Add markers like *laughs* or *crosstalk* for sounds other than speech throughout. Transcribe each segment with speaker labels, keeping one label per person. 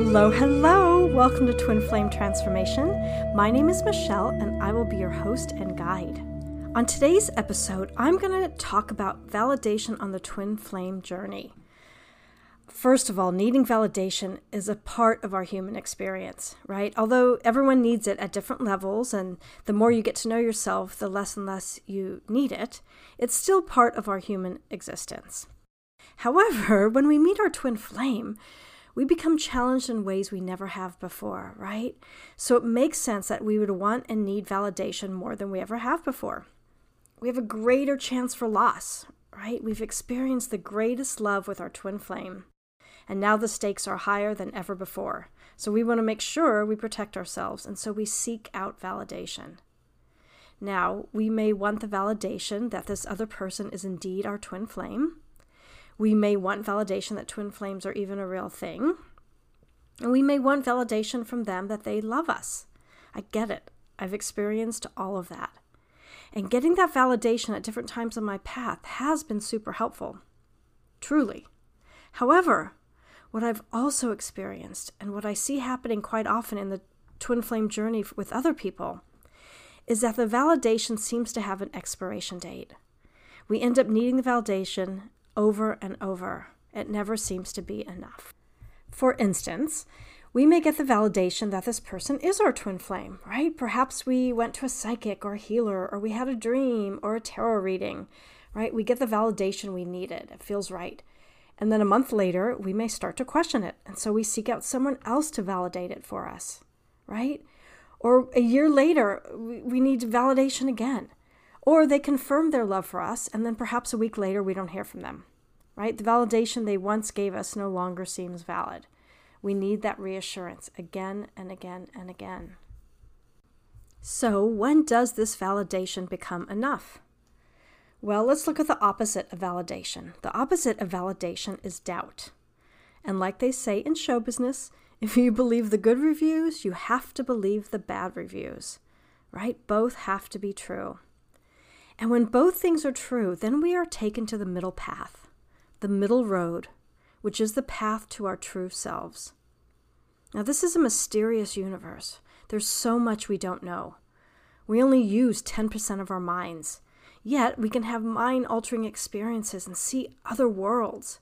Speaker 1: Hello, hello. Welcome to Twin Flame Transformation. My name is Michele, and I will be your host and guide. On today's episode, I'm going to talk about validation on the twin flame journey. First of all, needing validation is a part of our human experience, right? Although everyone needs it at different levels, and the more you get to know yourself, the less and less you need it, it's still part of our human existence. However, when we meet our twin flame, we become challenged in ways we never have before, right? So it makes sense that we would want and need validation more than we ever have before. We have a greater chance for loss, right? We've experienced the greatest love with our twin flame, and now the stakes are higher than ever before. So we want to make sure we protect ourselves, and so we seek out validation. Now, we may want the validation that this other person is indeed our twin flame we may want validation that twin flames are even a real thing. And we may want validation from them that they love us. I get it. I've experienced all of that. And getting that validation at different times on my path has been super helpful. Truly. However, what I've also experienced and what I see happening quite often in the twin flame journey with other people is that the validation seems to have an expiration date. We end up needing the validation over and over. It never seems to be enough. For instance, we may get the validation that this person is our twin flame, right? Perhaps we went to a psychic or a healer, or we had a dream or a tarot reading, right? We get the validation we needed. It feels right. And then a month later, we may start to question it. And so we seek out someone else to validate it for us, right? Or a year later, we need validation again. Or they confirm their love for us, and then perhaps a week later we don't hear from them. Right? The validation they once gave us no longer seems valid. We need that reassurance again and again and again. So, when does this validation become enough? Well, let's look at the opposite of validation. The opposite of validation is doubt. And like they say in show business, if you believe the good reviews, you have to believe the bad reviews, right? Both have to be true. And when both things are true, then we are taken to the middle path, the middle road, which is the path to our true selves. Now, this is a mysterious universe. There's so much we don't know. We only use 10% of our minds. Yet, we can have mind altering experiences and see other worlds,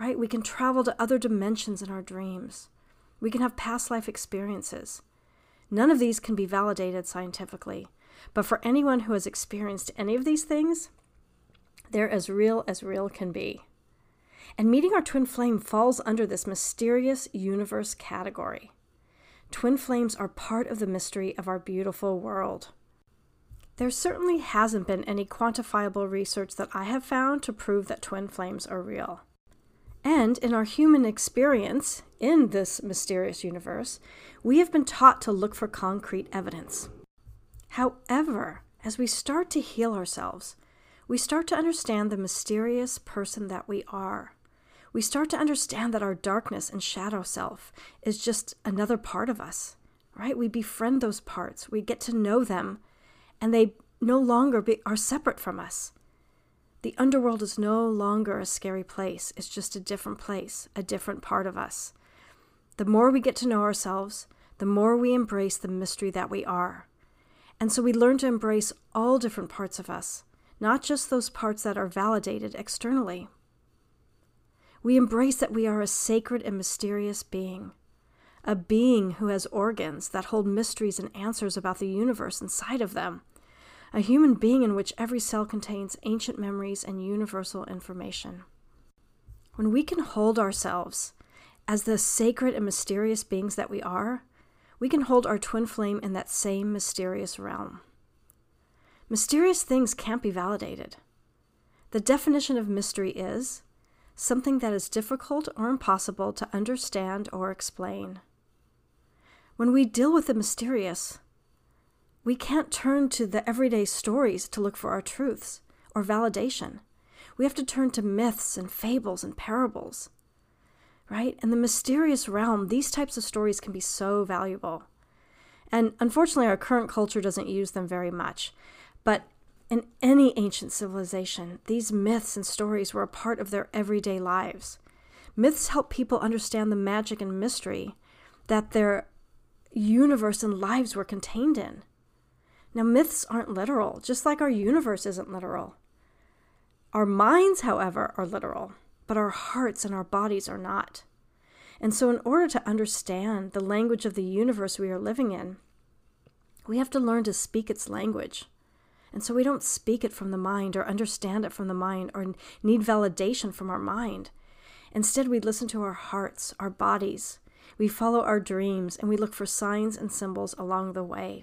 Speaker 1: right? We can travel to other dimensions in our dreams. We can have past life experiences. None of these can be validated scientifically, but for anyone who has experienced any of these things, they're as real as real can be. And meeting our twin flame falls under this mysterious universe category. Twin flames are part of the mystery of our beautiful world. There certainly hasn't been any quantifiable research that I have found to prove that twin flames are real. And in our human experience in this mysterious universe, we have been taught to look for concrete evidence. However, as we start to heal ourselves, we start to understand the mysterious person that we are. We start to understand that our darkness and shadow self is just another part of us, right? We befriend those parts, we get to know them, and they no longer be, are separate from us. The underworld is no longer a scary place, it's just a different place, a different part of us. The more we get to know ourselves, the more we embrace the mystery that we are. And so we learn to embrace all different parts of us, not just those parts that are validated externally. We embrace that we are a sacred and mysterious being, a being who has organs that hold mysteries and answers about the universe inside of them, a human being in which every cell contains ancient memories and universal information. When we can hold ourselves as the sacred and mysterious beings that we are, we can hold our twin flame in that same mysterious realm. Mysterious things can't be validated. The definition of mystery is something that is difficult or impossible to understand or explain. When we deal with the mysterious, we can't turn to the everyday stories to look for our truths or validation. We have to turn to myths and fables and parables right? In the mysterious realm, these types of stories can be so valuable. And unfortunately, our current culture doesn't use them very much. But in any ancient civilization, these myths and stories were a part of their everyday lives. Myths help people understand the magic and mystery, that their universe and lives were contained in. Now, myths aren't literal, just like our universe isn't literal. Our minds, however, are literal, but our hearts and our bodies are not. And so, in order to understand the language of the universe we are living in, we have to learn to speak its language. And so, we don't speak it from the mind or understand it from the mind or need validation from our mind. Instead, we listen to our hearts, our bodies. We follow our dreams and we look for signs and symbols along the way.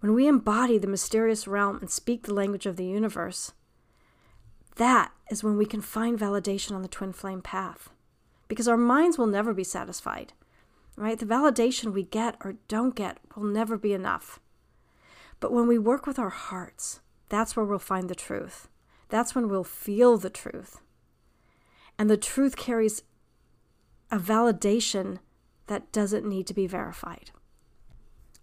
Speaker 1: When we embody the mysterious realm and speak the language of the universe, that is when we can find validation on the twin flame path. Because our minds will never be satisfied, right? The validation we get or don't get will never be enough. But when we work with our hearts, that's where we'll find the truth. That's when we'll feel the truth. And the truth carries a validation that doesn't need to be verified.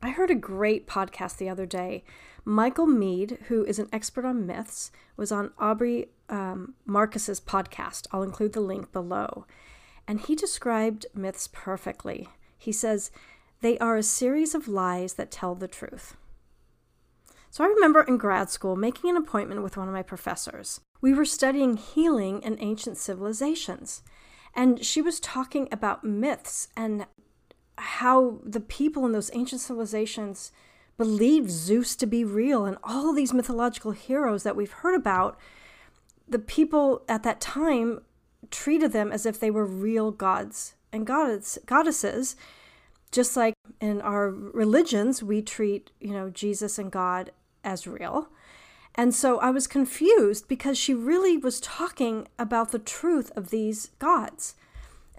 Speaker 1: I heard a great podcast the other day. Michael Meade, who is an expert on myths, was on Aubrey um, Marcus's podcast. I'll include the link below. And he described myths perfectly. He says, they are a series of lies that tell the truth. So I remember in grad school making an appointment with one of my professors. We were studying healing in ancient civilizations. And she was talking about myths and how the people in those ancient civilizations believed Zeus to be real and all these mythological heroes that we've heard about. The people at that time treated them as if they were real gods and goddess, goddesses, just like in our religions, we treat, you know, Jesus and God as real. And so I was confused because she really was talking about the truth of these gods.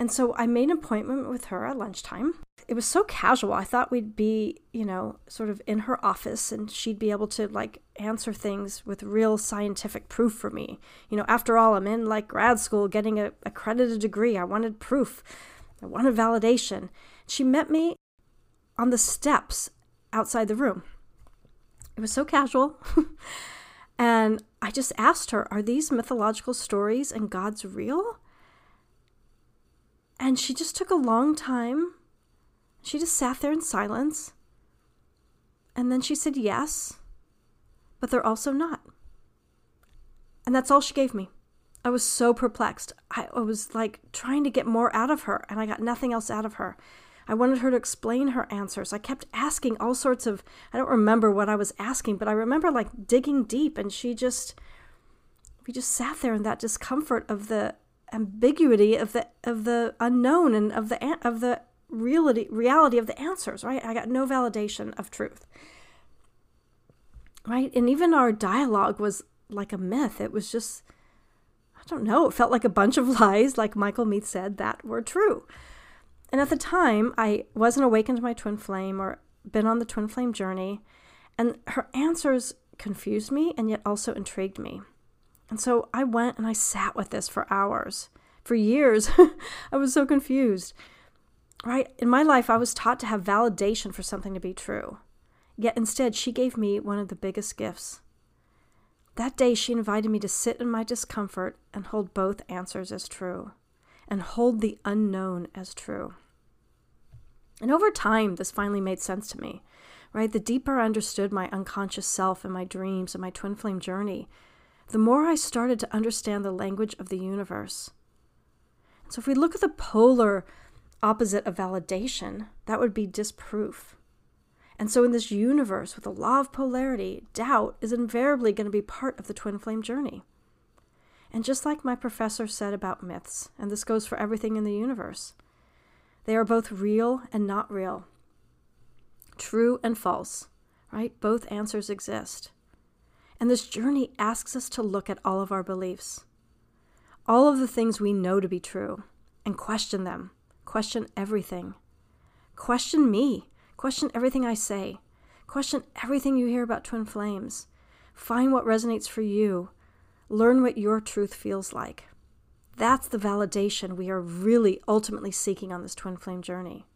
Speaker 1: And so I made an appointment with her at lunchtime. It was so casual. I thought we'd be, you know, sort of in her office and she'd be able to like answer things with real scientific proof for me. You know, after all, I'm in like grad school getting a accredited degree. I wanted proof. I wanted validation. She met me on the steps outside the room. It was so casual. *laughs* and I just asked her, Are these mythological stories and gods real? And she just took a long time. She just sat there in silence. And then she said, Yes, but they're also not. And that's all she gave me. I was so perplexed. I, I was like trying to get more out of her, and I got nothing else out of her. I wanted her to explain her answers. I kept asking all sorts of, I don't remember what I was asking, but I remember like digging deep and she just, we just sat there in that discomfort of the ambiguity of the, of the unknown and of the, of the reality, reality of the answers, right? I got no validation of truth. Right? And even our dialogue was like a myth. It was just, I don't know, it felt like a bunch of *laughs* lies, like Michael Meade said, that were true. And at the time, I wasn't awakened to my twin flame or been on the twin flame journey. And her answers confused me and yet also intrigued me. And so I went and I sat with this for hours. For years, *laughs* I was so confused. Right? In my life, I was taught to have validation for something to be true. Yet instead, she gave me one of the biggest gifts. That day, she invited me to sit in my discomfort and hold both answers as true and hold the unknown as true. And over time, this finally made sense to me, right? The deeper I understood my unconscious self and my dreams and my twin flame journey, the more I started to understand the language of the universe. So, if we look at the polar opposite of validation, that would be disproof. And so, in this universe with a law of polarity, doubt is invariably going to be part of the twin flame journey. And just like my professor said about myths, and this goes for everything in the universe, they are both real and not real, true and false, right? Both answers exist. And this journey asks us to look at all of our beliefs, all of the things we know to be true, and question them. Question everything. Question me. Question everything I say. Question everything you hear about twin flames. Find what resonates for you Learn what your truth feels like. That's the validation we are really ultimately seeking on this twin flame journey.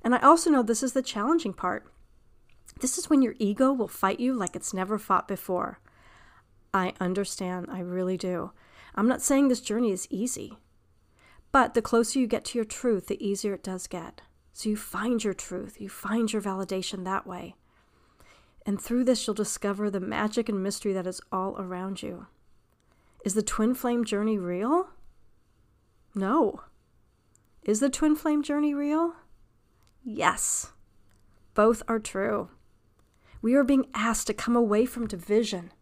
Speaker 1: And I also know this is the challenging part. This is when your ego will fight you like it's never fought before. I understand, I really do. I'm not saying this journey is easy, But the closer you get to your truth, the easier it does get. So you find your truth, you find your validation that way. And through this, you'll discover the magic and mystery that is all around you. Is the twin flame journey real? No. Is the twin flame journey real? Yes. Both are true. We are being asked to come away from division.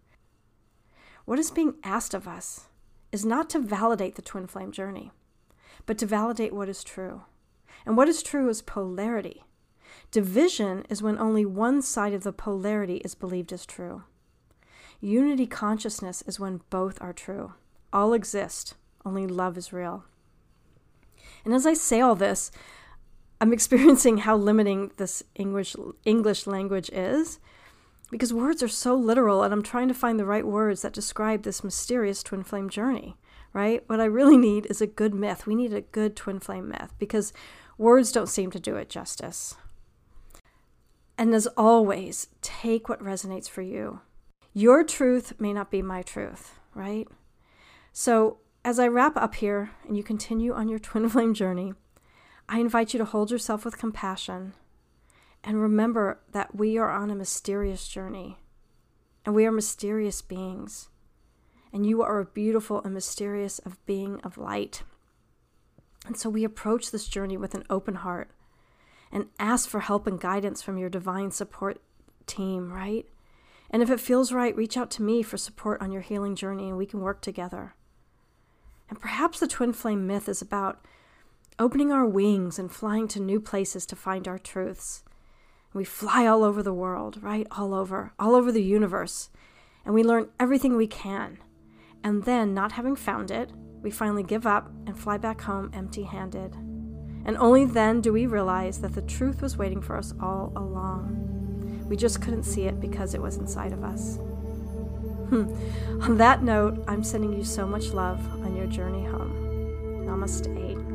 Speaker 1: What is being asked of us is not to validate the twin flame journey, but to validate what is true. And what is true is polarity. Division is when only one side of the polarity is believed as true. Unity consciousness is when both are true. All exist, only love is real. And as I say all this, I'm experiencing how limiting this English English language is because words are so literal and I'm trying to find the right words that describe this mysterious twin flame journey, right? What I really need is a good myth. We need a good twin flame myth because words don't seem to do it justice. And as always, take what resonates for you. Your truth may not be my truth, right? So, as I wrap up here and you continue on your *laughs* twin flame journey, I invite you to hold yourself with compassion and remember that we are on a mysterious journey and we are mysterious beings. And you are a beautiful and mysterious of being of light. And so we approach this journey with an open heart and ask for help and guidance from your divine support team, right? And if it feels right, reach out to me for support on your healing journey and we can work together. And perhaps the twin flame myth is about opening our wings and flying to new places to find our truths we fly all over the world, right? All over, all over the universe. And we learn everything we can. And then, not having found it, we finally give up and fly back home empty handed. And only then do we realize that the truth was waiting for us all along. We just couldn't see it because it was inside of us. *laughs* Hmm. On that note, I'm sending you so much love on your journey home. Namaste.